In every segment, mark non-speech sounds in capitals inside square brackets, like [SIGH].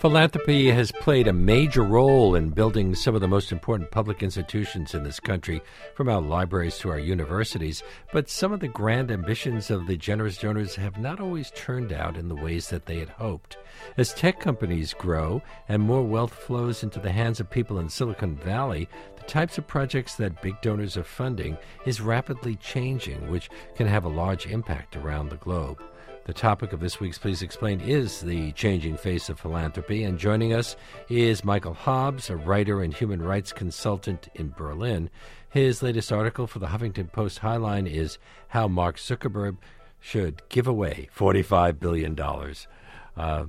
Philanthropy has played a major role in building some of the most important public institutions in this country, from our libraries to our universities. But some of the grand ambitions of the generous donors have not always turned out in the ways that they had hoped. As tech companies grow and more wealth flows into the hands of people in Silicon Valley, the types of projects that big donors are funding is rapidly changing, which can have a large impact around the globe. The topic of this week's Please Explain is the changing face of philanthropy, and joining us is Michael Hobbes, a writer and human rights consultant in Berlin. His latest article for the Huffington Post Highline is How Mark Zuckerberg Should Give Away $45 Billion. Uh,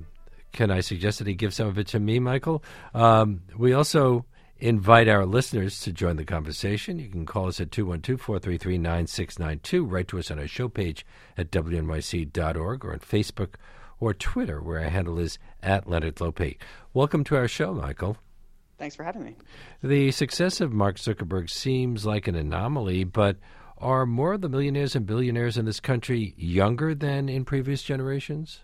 can I suggest that he give some of it to me, Michael? Um, we also invite our listeners to join the conversation. You can call us at 212 433 9692, write to us on our show page at wnyc.org or on Facebook or Twitter, where our handle is at Leonard Lopate. Welcome to our show, Michael. Thanks for having me. The success of Mark Zuckerberg seems like an anomaly, but are more of the millionaires and billionaires in this country younger than in previous generations?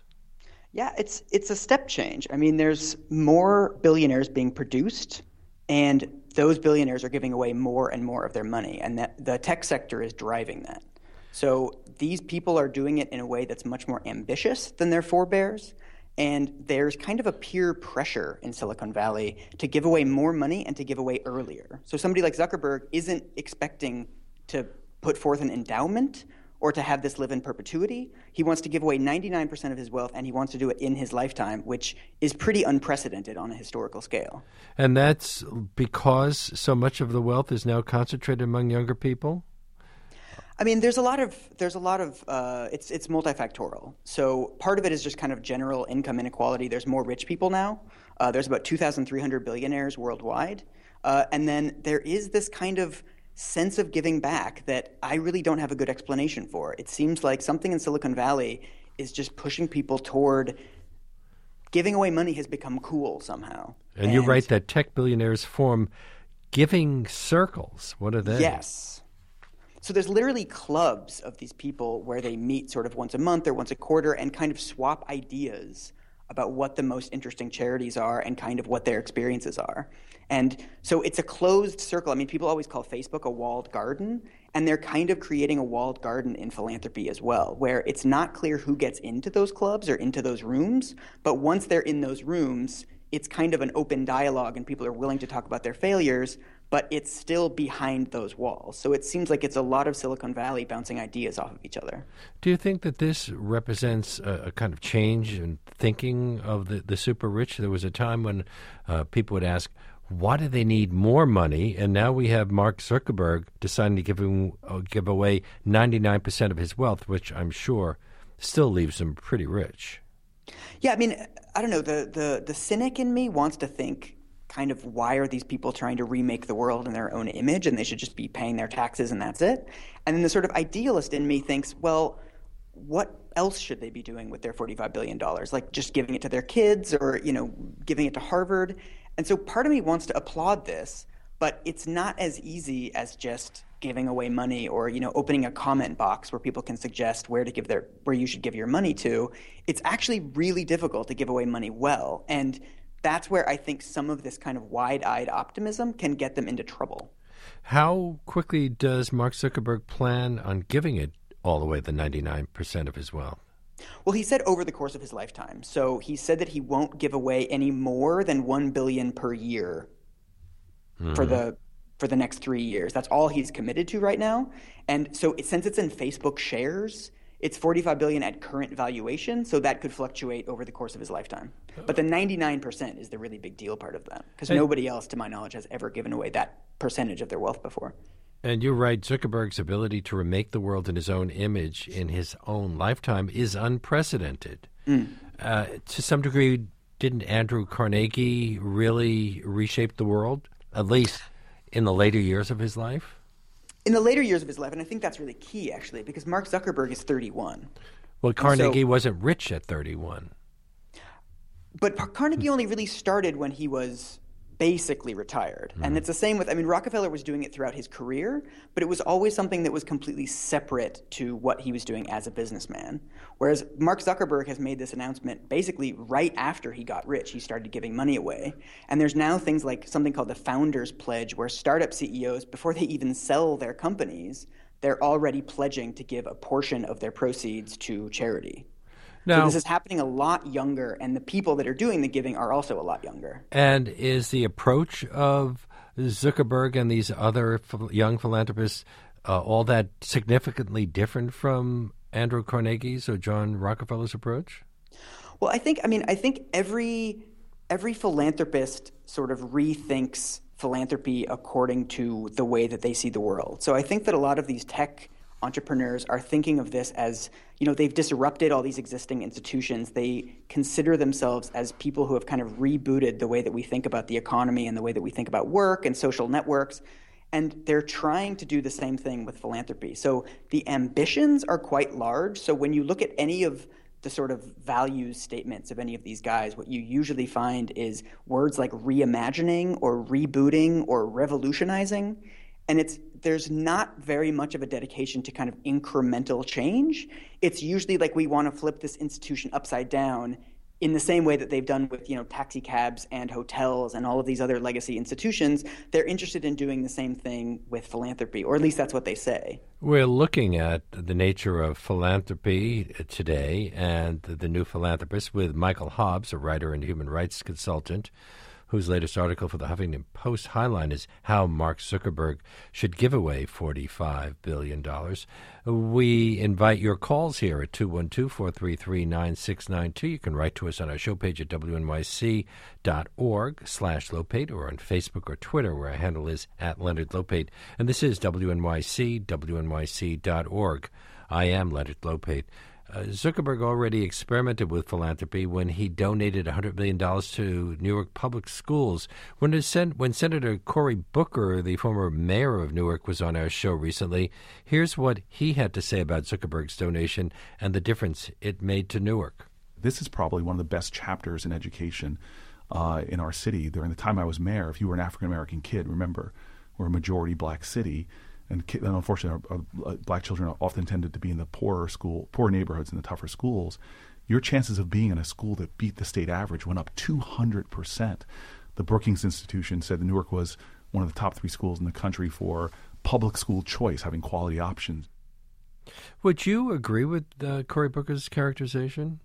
Yeah, it's it's a step change. I mean, there's more billionaires being produced and those billionaires are giving away more and more of their money, and that the tech sector is driving that. So these people are doing it in a way that's much more ambitious than their forebears. And there's kind of a peer pressure in Silicon Valley to give away more money and to give away earlier. So somebody like Zuckerberg isn't expecting to put forth an endowment or to have this live in perpetuity. He wants to give away 99% of his wealth, and he wants to do it in his lifetime, which is pretty unprecedented on a historical scale. And that's because so much of the wealth is now concentrated among younger people? I mean, there's a lot of there's a lot of uh, it's it's multifactorial. So part of it is just kind of general income inequality. There's more rich people now. Uh, there's about 2,300 billionaires worldwide, uh, and then there is this kind of sense of giving back that I really don't have a good explanation for. It seems like something in Silicon Valley is just pushing people toward giving away money has become cool somehow. And, and you're right that tech billionaires form giving circles. What are they? Yes. So there's literally clubs of these people where they meet sort of once a month or once a quarter and kind of swap ideas about what the most interesting charities are and kind of what their experiences are. And so it's a closed circle. I mean, people always call Facebook a walled garden, and they're kind of creating a walled garden in philanthropy as well, where it's not clear who gets into those clubs or into those rooms, but once they're in those rooms, it's kind of an open dialogue and people are willing to talk about their failures, but it's still behind those walls. So it seems like it's a lot of Silicon Valley bouncing ideas off of each other. Do you think that this represents a, a kind of change in thinking of the, the super rich? There was a time when uh, people would ask, why do they need more money? And now we have Mark Zuckerberg deciding to give, him, uh, give away 99% of his wealth, which I'm sure still leaves him pretty rich. Yeah, I mean, I don't know. The, the, the cynic in me wants to think kind of why are these people trying to remake the world in their own image and they should just be paying their taxes and that's it. And then the sort of idealist in me thinks, well, what else should they be doing with their $45 billion? Like just giving it to their kids or, you know, giving it to Harvard? And so part of me wants to applaud this, but it's not as easy as just giving away money or you know opening a comment box where people can suggest where to give their where you should give your money to. It's actually really difficult to give away money well and that's where i think some of this kind of wide-eyed optimism can get them into trouble. How quickly does mark zuckerberg plan on giving it all away the 99% of his wealth well, he said over the course of his lifetime. So he said that he won't give away any more than 1 billion per year mm-hmm. for the for the next 3 years. That's all he's committed to right now. And so it, since it's in Facebook shares, it's 45 billion at current valuation, so that could fluctuate over the course of his lifetime. But the 99% is the really big deal part of that because nobody else to my knowledge has ever given away that percentage of their wealth before. And you're right. Zuckerberg's ability to remake the world in his own image in his own lifetime is unprecedented. Mm. Uh, to some degree, didn't Andrew Carnegie really reshape the world, at least in the later years of his life? In the later years of his life, and I think that's really key, actually, because Mark Zuckerberg is 31. Well, Carnegie so, wasn't rich at 31. But Carnegie only really started when he was basically retired. Mm-hmm. And it's the same with, I mean, Rockefeller was doing it throughout his career, but it was always something that was completely separate to what he was doing as a businessman. Whereas Mark Zuckerberg has made this announcement basically right after he got rich. He started giving money away. And there's now things like something called the Founders Pledge, where startup CEOs, before they even sell their companies, they're already pledging to give a portion of their proceeds to charity. Now, so this is happening a lot younger, and the people that are doing the giving are also a lot younger. And is the approach of Zuckerberg and these other young philanthropists uh, all that significantly different from Andrew Carnegie's or John Rockefeller's approach? Well, I think I mean I think every every philanthropist sort of rethinks philanthropy according to the way that they see the world. So I think that a lot of these tech entrepreneurs are thinking of this as you know they've disrupted all these existing institutions. They consider themselves as people who have kind of rebooted the way that we think about the economy and the way that we think about work and social networks. And they're trying to do the same thing with philanthropy. So the ambitions are quite large. So when you look at any of the sort of values statements of any of these guys, what you usually find is words like reimagining or rebooting or revolutionizing and it's there's not very much of a dedication to kind of incremental change. It's usually like we want to flip this institution upside down in the same way that they've done with you know taxi cabs and hotels and all of these other legacy institutions they're interested in doing the same thing with philanthropy or at least that's what they say we're looking at the nature of philanthropy today and the new philanthropist with michael hobbes a writer and human rights consultant whose latest article for the Huffington Post highline is How Mark Zuckerberg Should Give Away $45 Billion. We invite your calls here at 212 433 9692. You can write to us on our show page at wnyc.org slash Lopate or on Facebook or Twitter, where our handle is at Leonard Lopate. And this is WNYC, WNYC.org. I am Leonard Lopate. Uh, Zuckerberg already experimented with philanthropy when he donated $100 million to Newark Public Schools. When, Sen- when Senator Cory Booker, the former mayor of Newark, was on our show recently, here's what he had to say about Zuckerberg's donation and the difference it made to Newark. This is probably one of the best chapters in education uh, in our city. During the time I was mayor, if you were an African American kid, remember, we're a majority black city and, and unfortunately, our, our, uh, black children often tended to be in the poorer school, poor neighborhoods, and the tougher schools. Your chances of being in a school that beat the state average went up 200 percent. The Brookings Institution said that Newark was one of the top three schools in the country for public school choice, having quality options. Would you agree with uh, Cory Booker's characterization?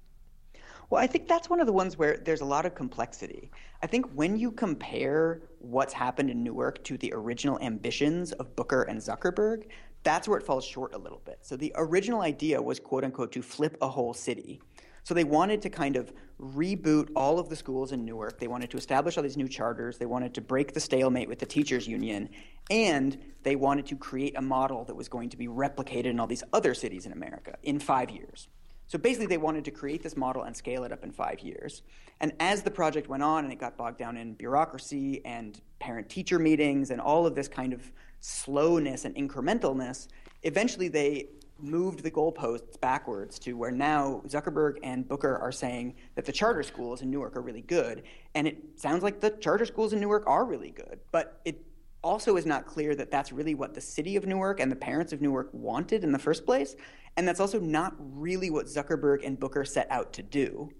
Well, I think that's one of the ones where there's a lot of complexity. I think when you compare what's happened in Newark to the original ambitions of Booker and Zuckerberg, that's where it falls short a little bit. So the original idea was, quote unquote, to flip a whole city. So they wanted to kind of reboot all of the schools in Newark. They wanted to establish all these new charters. They wanted to break the stalemate with the teachers union. And they wanted to create a model that was going to be replicated in all these other cities in America in five years. So basically, they wanted to create this model and scale it up in five years. And as the project went on and it got bogged down in bureaucracy and parent teacher meetings and all of this kind of slowness and incrementalness, eventually they moved the goalposts backwards to where now Zuckerberg and Booker are saying that the charter schools in Newark are really good. And it sounds like the charter schools in Newark are really good. But it also is not clear that that's really what the city of Newark and the parents of Newark wanted in the first place. And that's also not really what Zuckerberg and Booker set out to do.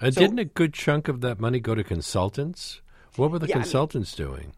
Uh, so, didn't a good chunk of that money go to consultants? What were the yeah, consultants I mean, doing?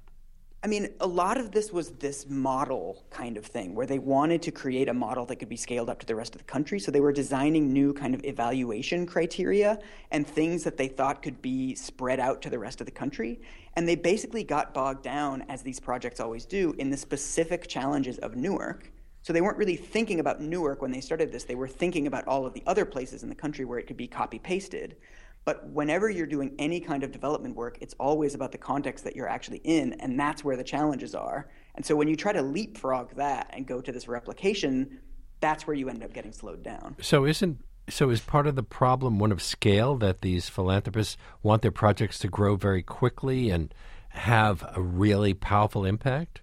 I mean, a lot of this was this model kind of thing where they wanted to create a model that could be scaled up to the rest of the country. So they were designing new kind of evaluation criteria and things that they thought could be spread out to the rest of the country. And they basically got bogged down, as these projects always do, in the specific challenges of Newark. So they weren't really thinking about Newark when they started this. They were thinking about all of the other places in the country where it could be copy pasted. But whenever you're doing any kind of development work, it's always about the context that you're actually in, and that's where the challenges are. And so when you try to leapfrog that and go to this replication, that's where you end up getting slowed down. So isn't so is part of the problem one of scale that these philanthropists want their projects to grow very quickly and have a really powerful impact?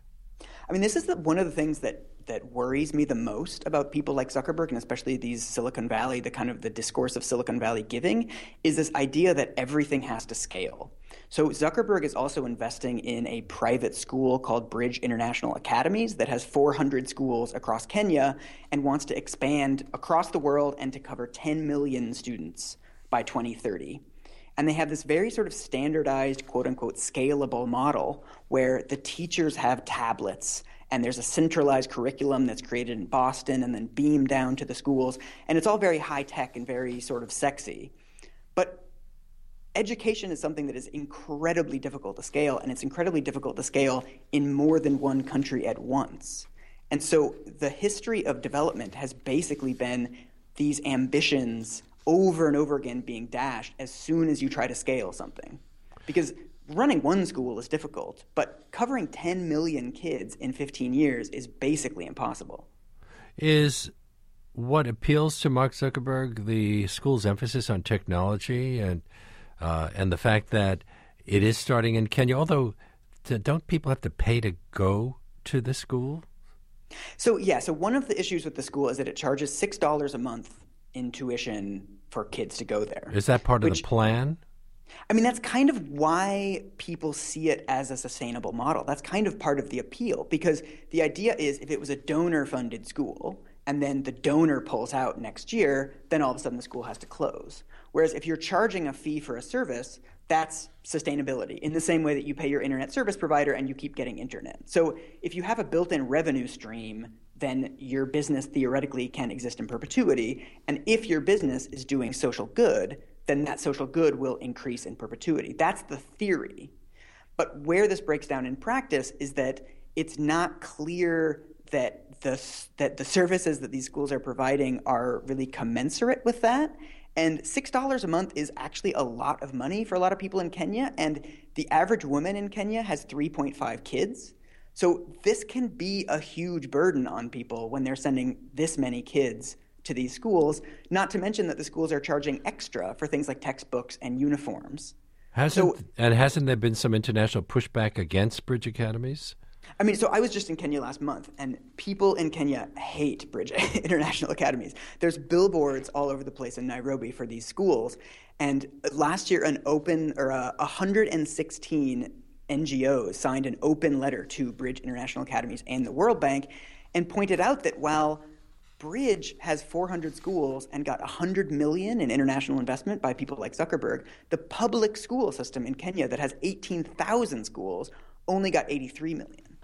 I mean, this is the, one of the things that that worries me the most about people like Zuckerberg and especially these Silicon Valley, the kind of the discourse of Silicon Valley giving, is this idea that everything has to scale. So Zuckerberg is also investing in a private school called Bridge International Academies that has 400 schools across Kenya and wants to expand across the world and to cover 10 million students by 2030. And they have this very sort of standardized, quote unquote, scalable model where the teachers have tablets and there's a centralized curriculum that's created in Boston and then beamed down to the schools. And it's all very high tech and very sort of sexy. But education is something that is incredibly difficult to scale, and it's incredibly difficult to scale in more than one country at once. And so the history of development has basically been these ambitions over and over again being dashed as soon as you try to scale something. Because running one school is difficult, but covering 10 million kids in 15 years is basically impossible. Is what appeals to Mark Zuckerberg the school's emphasis on technology and uh, and the fact that it is starting in Kenya? Although, don't people have to pay to go to the school? So yeah, so one of the issues with the school is that it charges six dollars a month in tuition for kids to go there. Is that part which, of the plan? I mean, that's kind of why people see it as a sustainable model. That's kind of part of the appeal because the idea is if it was a donor funded school and then the donor pulls out next year, then all of a sudden the school has to close. Whereas if you're charging a fee for a service, that's sustainability in the same way that you pay your internet service provider and you keep getting internet. So if you have a built in revenue stream, then your business theoretically can exist in perpetuity. And if your business is doing social good, then that social good will increase in perpetuity. That's the theory. But where this breaks down in practice is that it's not clear that the, that the services that these schools are providing are really commensurate with that. And $6 a month is actually a lot of money for a lot of people in Kenya. And the average woman in Kenya has 3.5 kids. So this can be a huge burden on people when they're sending this many kids to these schools, not to mention that the schools are charging extra for things like textbooks and uniforms. Hasn't so, and hasn't there been some international pushback against bridge academies? I mean, so I was just in Kenya last month, and people in Kenya hate Bridge [LAUGHS] International Academies. There's billboards all over the place in Nairobi for these schools, and last year, an open or uh, 116 NGOs signed an open letter to Bridge International Academies and the World Bank, and pointed out that while Bridge has 400 schools and got 100 million in international investment by people like Zuckerberg. The public school system in Kenya that has 18,000 schools only got 83 million.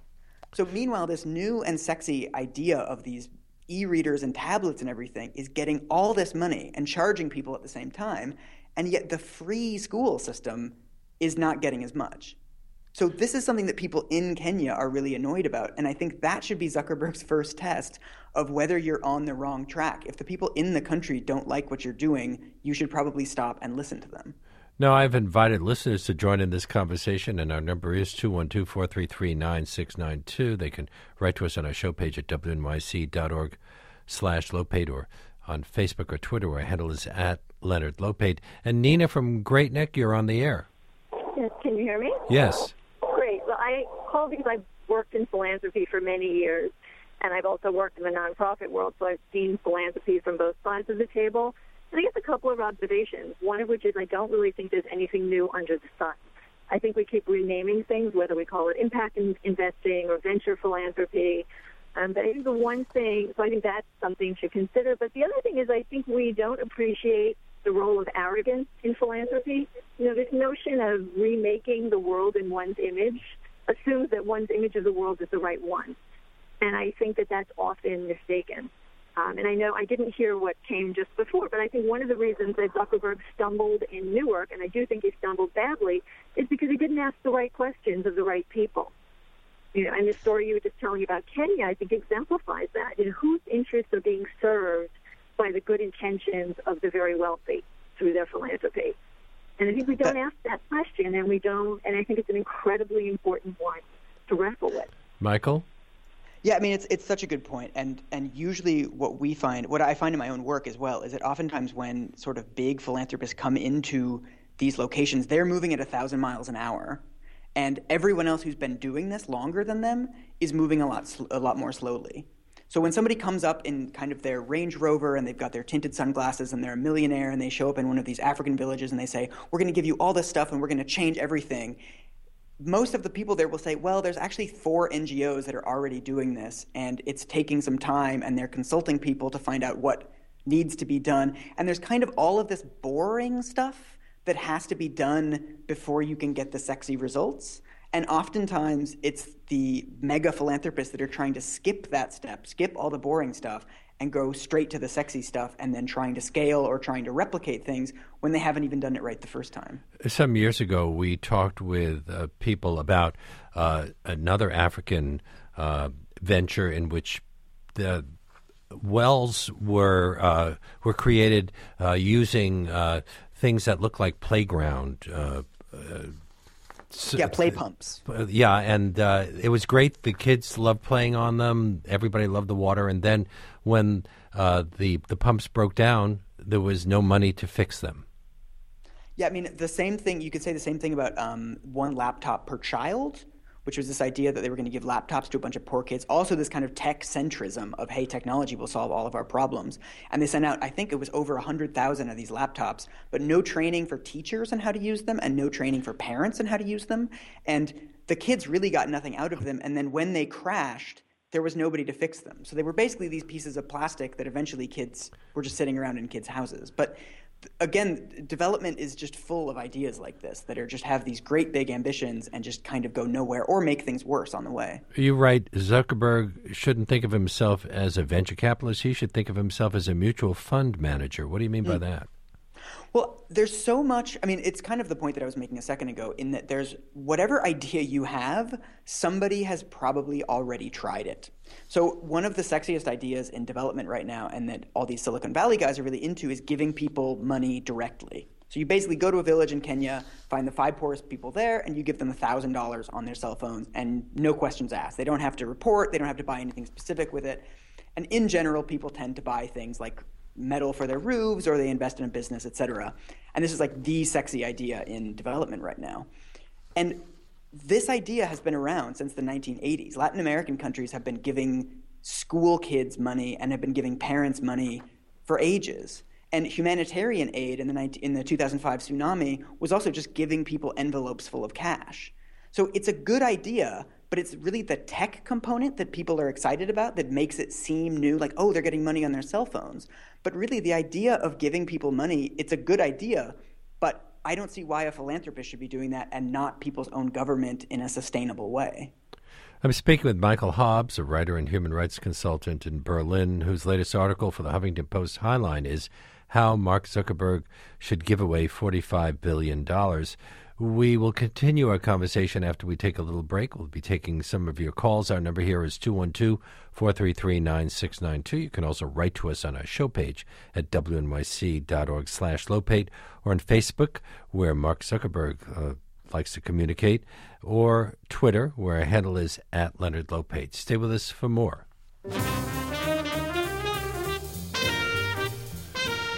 So, meanwhile, this new and sexy idea of these e readers and tablets and everything is getting all this money and charging people at the same time, and yet the free school system is not getting as much. So, this is something that people in Kenya are really annoyed about, and I think that should be Zuckerberg's [LAUGHS] first test of whether you're on the wrong track. If the people in the country don't like what you're doing, you should probably stop and listen to them. No, I've invited listeners to join in this conversation, and our number is 212 433 9692. They can write to us on our show page at wnyc.org slash Lopate or on Facebook or Twitter, where our handle is at Leonard Lopate. And Nina from Great Neck, you're on the air. Yes, can you hear me? Yes. I called because I've worked in philanthropy for many years, and I've also worked in the nonprofit world, so I've seen philanthropy from both sides of the table. And I guess a couple of observations. One of which is I don't really think there's anything new under the sun. I think we keep renaming things, whether we call it impact investing or venture philanthropy. Um, but I think the one thing, so I think that's something to consider. But the other thing is, I think we don't appreciate the role of arrogance in philanthropy. You know, this notion of remaking the world in one's image assumes that one's image of the world is the right one. And I think that that's often mistaken. Um, and I know I didn't hear what came just before, but I think one of the reasons that Zuckerberg stumbled in Newark, and I do think he stumbled badly, is because he didn't ask the right questions of the right people. You know, and the story you were just telling about Kenya, I think exemplifies that. You know, whose interests are being served by the good intentions of the very wealthy through their philanthropy? And I think we don't ask that question, and we don't, and I think it's an incredibly important one to wrestle with. Michael? Yeah, I mean it's it's such a good point, and and usually what we find, what I find in my own work as well, is that oftentimes when sort of big philanthropists come into these locations, they're moving at a thousand miles an hour, and everyone else who's been doing this longer than them is moving a lot a lot more slowly. So when somebody comes up in kind of their Range Rover and they've got their tinted sunglasses and they're a millionaire and they show up in one of these African villages and they say, We're going to give you all this stuff and we're going to change everything. Most of the people there will say, Well, there's actually four NGOs that are already doing this and it's taking some time and they're consulting people to find out what needs to be done. And there's kind of all of this boring stuff that has to be done before you can get the sexy results. And oftentimes, it's the mega philanthropists that are trying to skip that step, skip all the boring stuff, and go straight to the sexy stuff, and then trying to scale or trying to replicate things when they haven't even done it right the first time. Some years ago, we talked with uh, people about uh, another African uh, venture in which the wells were uh, were created uh, using uh, things that look like playground yeah, play pumps. Yeah, and uh, it was great. The kids loved playing on them. Everybody loved the water. And then when uh, the the pumps broke down, there was no money to fix them. Yeah, I mean the same thing. You could say the same thing about um, one laptop per child which was this idea that they were going to give laptops to a bunch of poor kids. Also, this kind of tech centrism of, hey, technology will solve all of our problems. And they sent out, I think it was over 100,000 of these laptops, but no training for teachers on how to use them and no training for parents on how to use them. And the kids really got nothing out of them. And then when they crashed, there was nobody to fix them. So they were basically these pieces of plastic that eventually kids were just sitting around in kids' houses. But again, development is just full of ideas like this that are just have these great big ambitions and just kind of go nowhere or make things worse on the way. You're right. Zuckerberg shouldn't think of himself as a venture capitalist. He should think of himself as a mutual fund manager. What do you mean mm. by that? Well, there's so much. I mean, it's kind of the point that I was making a second ago in that there's whatever idea you have, somebody has probably already tried it. So, one of the sexiest ideas in development right now, and that all these Silicon Valley guys are really into, is giving people money directly. So, you basically go to a village in Kenya, find the five poorest people there, and you give them $1,000 on their cell phones, and no questions asked. They don't have to report, they don't have to buy anything specific with it. And in general, people tend to buy things like metal for their roofs or they invest in a business, et cetera. And this is like the sexy idea in development right now. And this idea has been around since the 1980s. Latin American countries have been giving school kids money and have been giving parents money for ages. And humanitarian aid in the, 19, in the 2005 tsunami was also just giving people envelopes full of cash. So it's a good idea, but it's really the tech component that people are excited about that makes it seem new like oh they're getting money on their cell phones but really the idea of giving people money it's a good idea but i don't see why a philanthropist should be doing that and not people's own government in a sustainable way I'm speaking with Michael Hobbes, a writer and human rights consultant in Berlin, whose latest article for the Huffington Post Highline is How Mark Zuckerberg Should Give Away $45 Billion. We will continue our conversation after we take a little break. We'll be taking some of your calls. Our number here is 212 433 9692. You can also write to us on our show page at wnyc.org slash lopate or on Facebook, where Mark Zuckerberg uh, likes to communicate, or Twitter, where our handle is at Leonard Lopate. Stay with us for more.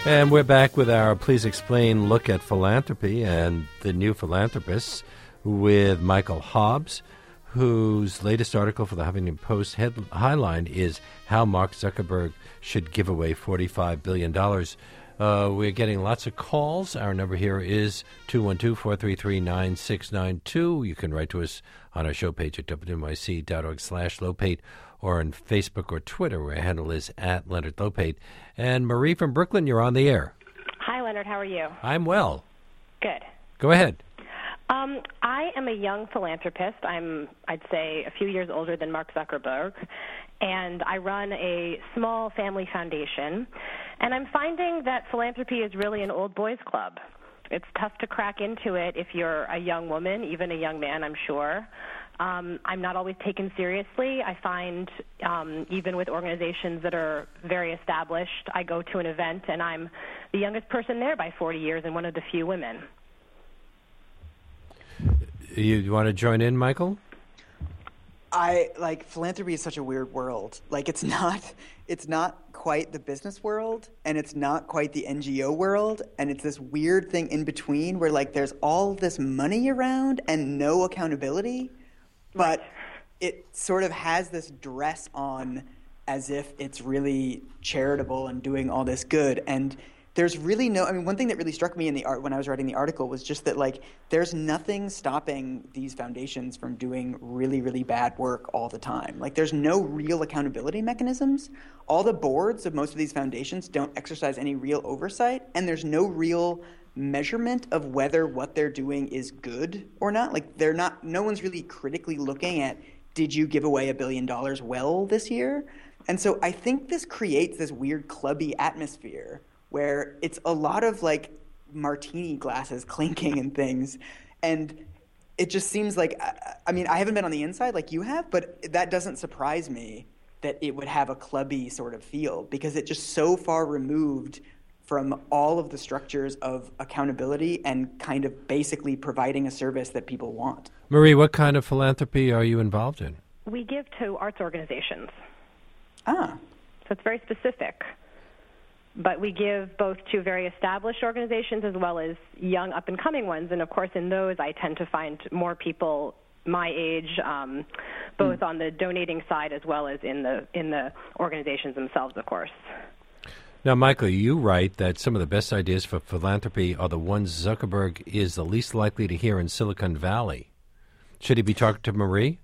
And we're back with our Please Explain look at philanthropy and the new philanthropists with Michael Hobbes, whose latest article for the Huffington Post head, highline is How Mark Zuckerberg Should Give Away $45 Billion. Uh, we're getting lots of calls. Our number here is 212 433 9692. You can write to us on our show page at wnyc.org slash lopate or on Facebook or Twitter, where handle is at Leonard Lopate. And Marie from Brooklyn, you're on the air. Hi, Leonard. How are you? I'm well. Good. Go ahead. Um, I am a young philanthropist. I'm, I'd say, a few years older than Mark Zuckerberg, and I run a small family foundation. And I'm finding that philanthropy is really an old boys club. It's tough to crack into it if you're a young woman, even a young man, I'm sure. Um, I'm not always taken seriously. I find um, even with organizations that are very established, I go to an event and I'm the youngest person there by 40 years and one of the few women. You, you want to join in, Michael? I like philanthropy is such a weird world. Like it's [LAUGHS] not it's not quite the business world and it's not quite the NGO world and it's this weird thing in between where like there's all this money around and no accountability but it sort of has this dress on as if it's really charitable and doing all this good. And there's really no i mean one thing that really struck me in the art when i was writing the article was just that like there's nothing stopping these foundations from doing really really bad work all the time like there's no real accountability mechanisms all the boards of most of these foundations don't exercise any real oversight and there's no real measurement of whether what they're doing is good or not like they're not no one's really critically looking at did you give away a billion dollars well this year and so i think this creates this weird clubby atmosphere where it's a lot of like martini glasses [LAUGHS] clinking and things. And it just seems like, I mean, I haven't been on the inside like you have, but that doesn't surprise me that it would have a clubby sort of feel because it's just so far removed from all of the structures of accountability and kind of basically providing a service that people want. Marie, what kind of philanthropy are you involved in? We give to arts organizations. Ah. So it's very specific but we give both to very established organizations as well as young up and coming ones. And of course, in those, I tend to find more people my age, um, both mm. on the donating side as well as in the in the organizations themselves, of course. Now, Michael, you write that some of the best ideas for philanthropy are the ones Zuckerberg is the least likely to hear in Silicon Valley. Should he be talking to Marie?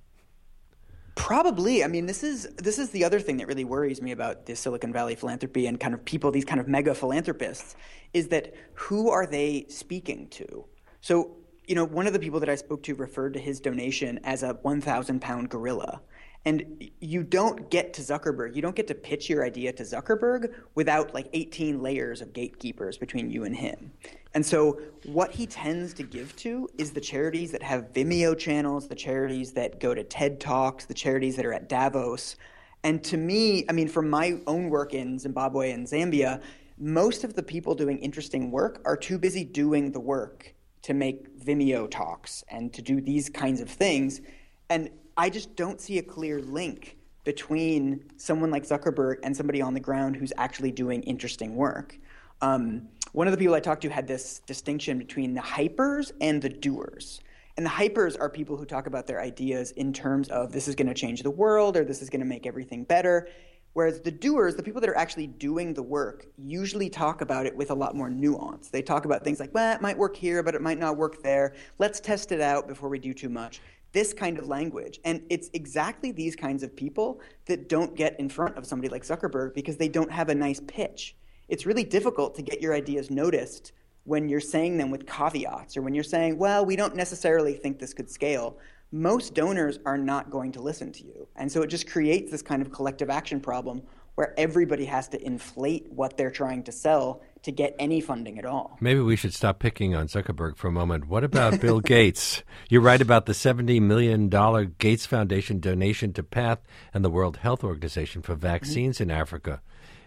Probably. I mean, this is this is the other thing that really worries me about the Silicon Valley philanthropy and kind of people, these kind of mega philanthropists, is that who are they speaking to? So, you know, one of the people that I spoke to referred to his donation as a 1,000 pound gorilla. And you don't get to Zuckerberg, you don't get to pitch your idea to Zuckerberg without like 18 layers of gatekeepers between you and him. And so, what he tends to give to is the charities that have Vimeo channels, the charities that go to TED Talks, the charities that are at Davos. And to me, I mean, from my own work in Zimbabwe and Zambia, most of the people doing interesting work are too busy doing the work to make Vimeo talks and to do these kinds of things. And I just don't see a clear link between someone like Zuckerberg and somebody on the ground who's actually doing interesting work. Um, one of the people I talked to had this distinction between the hypers and the doers. And the hypers are people who talk about their ideas in terms of this is going to change the world or this is going to make everything better. Whereas the doers, the people that are actually doing the work, usually talk about it with a lot more nuance. They talk about things like, well, it might work here, but it might not work there. Let's test it out before we do too much this kind of language. And it's exactly these kinds of people that don't get in front of somebody like Zuckerberg because they don't have a nice pitch. It's really difficult to get your ideas noticed when you're saying them with caveats or when you're saying, well, we don't necessarily think this could scale. Most donors are not going to listen to you. And so it just creates this kind of collective action problem where everybody has to inflate what they're trying to sell to get any funding at all. Maybe we should stop picking on Zuckerberg for a moment. What about Bill [LAUGHS] Gates? You write about the $70 million Gates Foundation donation to PATH and the World Health Organization for vaccines mm-hmm. in Africa.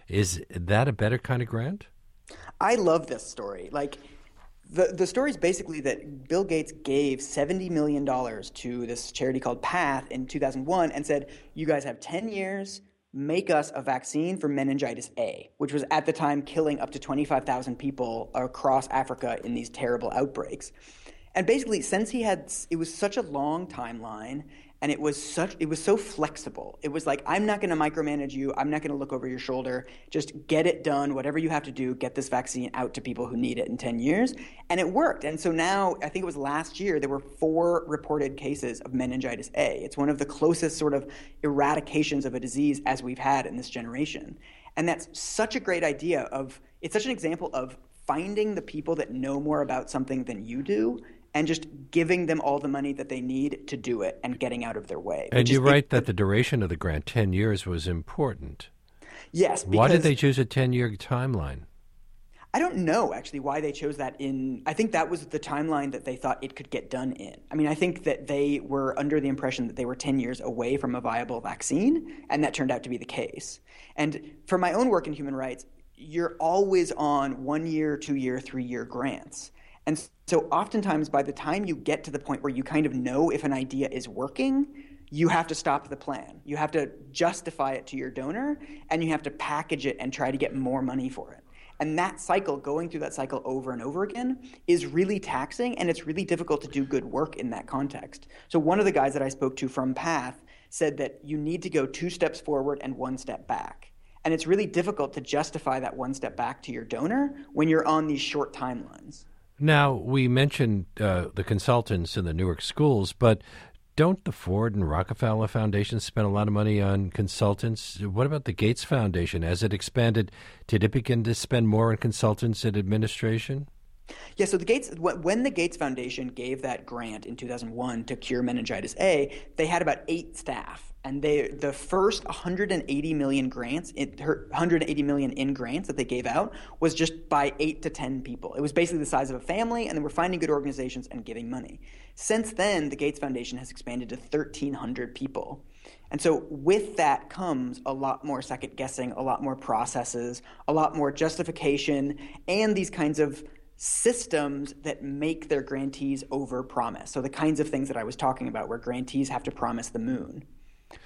Is that a better kind of grant? I love this story. Like, the, the story is basically that Bill Gates gave $70 million to this charity called PATH in 2001 and said, You guys have 10 years make us a vaccine for meningitis A, which was at the time killing up to 25,000 people across Africa in these terrible outbreaks. And basically, since he had, it was such a long timeline and it was such it was so flexible. It was like i'm not going to micromanage you. I'm not going to look over your shoulder. Just get it done. Whatever you have to do get this vaccine out to people who need it in 10 years. And it worked. And so now i think it was last year there were four reported cases of meningitis a. It's one of the closest sort of eradications of a disease as we've had in this generation. And that's such a great idea of it's such an example of finding the people that know more about something than you do and just giving them all the money that they need to do it and getting out of their way. And you write that the duration of the grant, 10 years, was important. Yes. Why did they choose a 10 year timeline? I don't know actually why they chose that in. I think that was the timeline that they thought it could get done in. I mean, I think that they were under the impression that they were 10 years away from a viable vaccine, and that turned out to be the case. And for my own work in human rights, you're always on one year, two year, three year grants. And so oftentimes by the time you get to the point where you kind of know if an idea is working, you have to stop the plan. You have to justify it to your donor and you have to package it and try to get more money for it. And that cycle, going through that cycle over and over again, is really taxing and it's really difficult to do good work in that context. So, one of the guys that I spoke to from PATH said that you need to go two steps forward and one step back. And it's really difficult to justify that one step back to your donor when you're on these short timelines. Now, we mentioned uh, the consultants in the Newark schools, but don't the Ford and Rockefeller Foundations spend a lot of money on consultants? What about the Gates Foundation? As it expanded? Did it begin to spend more on consultants and administration? Yeah, so the Gates when the Gates Foundation gave that grant in 2001 to cure meningitis A, they had about 8 staff and they the first 180 million grants, 180 million in grants that they gave out was just by 8 to 10 people. It was basically the size of a family and they were finding good organizations and giving money. Since then, the Gates Foundation has expanded to 1300 people. And so with that comes a lot more second guessing, a lot more processes, a lot more justification, and these kinds of systems that make their grantees overpromise. So the kinds of things that I was talking about, where grantees have to promise the moon.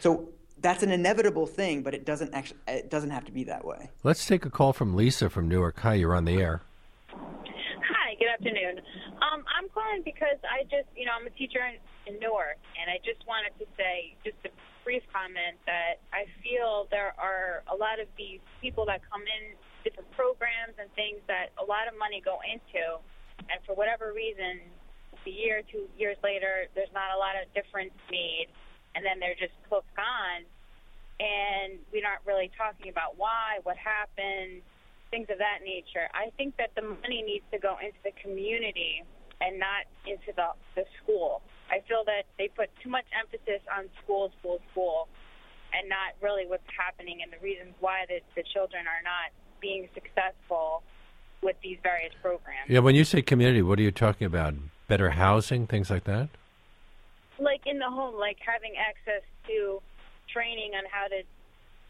So that's an inevitable thing, but it doesn't actually it doesn't have to be that way. Let's take a call from Lisa from Newark. Hi, you're on the air. Hi, good afternoon. Um, I'm calling because I just, you know, I'm a teacher in, in Newark, and I just wanted to say just a brief comment that I feel there are a lot of these people that come in different programs and things that a lot of money go into, and for whatever reason, a year, two years later, there's not a lot of difference made, and then they're just put on, and we're not really talking about why, what happened, things of that nature. I think that the money needs to go into the community and not into the the school. I feel that they put too much emphasis on school, school, school, and not really what's happening and the reasons why the, the children are not being successful with these various programs. Yeah, when you say community, what are you talking about? Better housing, things like that? Like in the home, like having access to training on how to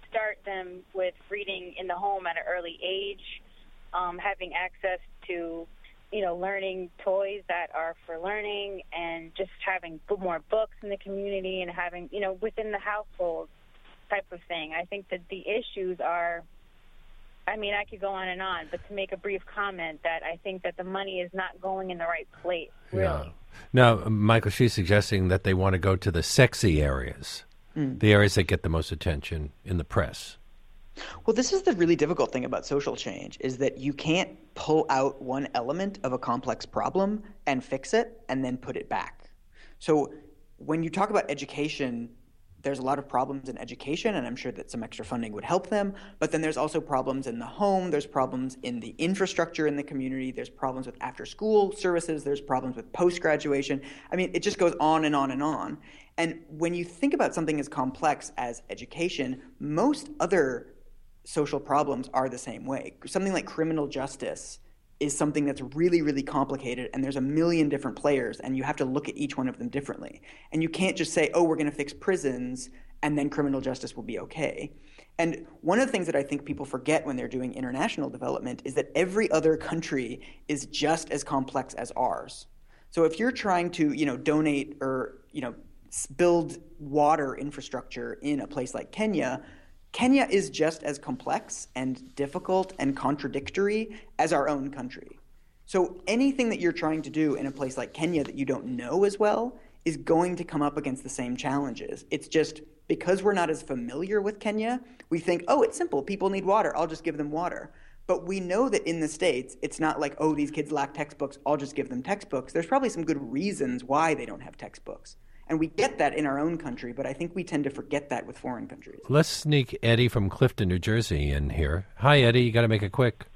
start them with reading in the home at an early age, um, having access to, you know, learning toys that are for learning, and just having more books in the community and having, you know, within the household type of thing. I think that the issues are I mean, I could go on and on, but to make a brief comment that I think that the money is not going in the right place, really. Yeah. Now, Michael, she's suggesting that they want to go to the sexy areas, mm. the areas that get the most attention in the press. Well, this is the really difficult thing about social change is that you can't pull out one element of a complex problem and fix it and then put it back. So when you talk about education, there's a lot of problems in education, and I'm sure that some extra funding would help them. But then there's also problems in the home, there's problems in the infrastructure in the community, there's problems with after school services, there's problems with post graduation. I mean, it just goes on and on and on. And when you think about something as complex as education, most other social problems are the same way. Something like criminal justice is something that's really, really complicated, and there's a million different players, and you have to look at each one of them differently. And you can't just say, oh, we're going to fix prisons, and then criminal justice will be okay. And one of the things that I think people forget when they're doing international development is that every other country is just as complex as ours. So if you're trying to, you know, donate or, you know, build water infrastructure in a place like Kenya, Kenya is just as complex and difficult and contradictory as our own country. So anything that you're trying to do in a place like Kenya that you don't know as well is going to come up against the same challenges. It's just because we're not as familiar with Kenya, we think, oh, it's simple. People need water. I'll just give them water. But we know that in the States, it's not like, oh, these kids lack textbooks. I'll just give them textbooks. There's probably some good reasons why they don't have textbooks. And we get that in our own country, but I think we tend to forget that with foreign countries. Let's sneak Eddie from Clifton, New Jersey in here. Hi, Eddie. You got to make it quick.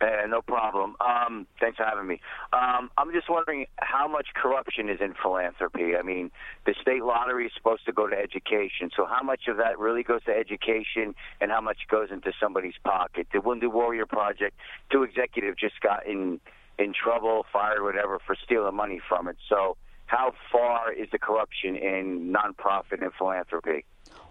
Uh, no problem. Um, thanks for having me. Um, I'm just wondering how much corruption is in philanthropy. I mean, the state lottery is supposed to go to education, so how much of that really goes to education, and how much goes into somebody's pocket? The Wounded Warrior Project, two executives just got in in trouble, fired, whatever, for stealing money from it. So how far is the corruption in nonprofit and philanthropy?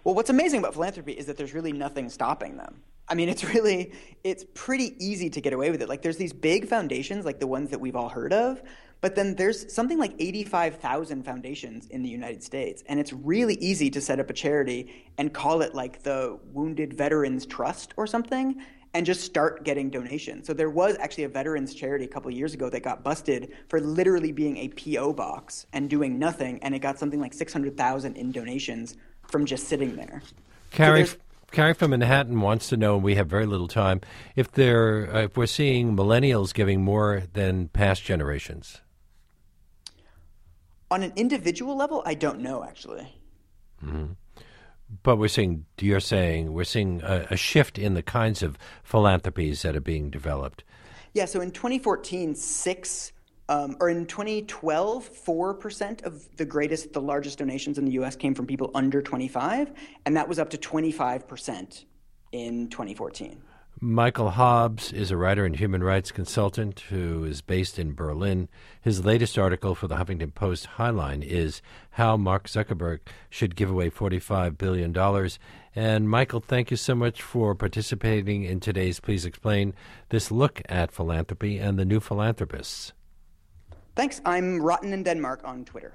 Well, what's amazing about philanthropy is that there's really nothing stopping them. I mean, it's really it's pretty easy to get away with it. Like there's these big foundations like the ones that we've all heard of, but then there's something like 85,000 foundations in the United States, and it's really easy to set up a charity and call it like the Wounded Veterans Trust or something and just start getting donations. So there was actually a veterans charity a couple years ago that got busted for literally being a PO box and doing nothing, and it got something like 600,000 in donations from just sitting there. Carrie, So Carrie from Manhattan wants to know. and We have very little time. If they're uh, if we're seeing millennials giving more than past generations. On an individual level, I don't know actually. But we're seeing, you're saying, we're seeing a, a shift in the kinds of philanthropies that are being developed. Yeah, so in 2014, six, um, or in 2012, 4% of the greatest, the largest donations in the US came from people under 25, and that was up to 25% in 2014. Michael Hobbes is a writer and human rights consultant who is based in Berlin. His latest article for the Huffington Post Highline is How Mark Zuckerberg Should Give Away $45 Billion. And Michael, thank you so much for participating in today's Please Explain this look at philanthropy and the new philanthropists. Thanks. I'm Rotten in Denmark on Twitter.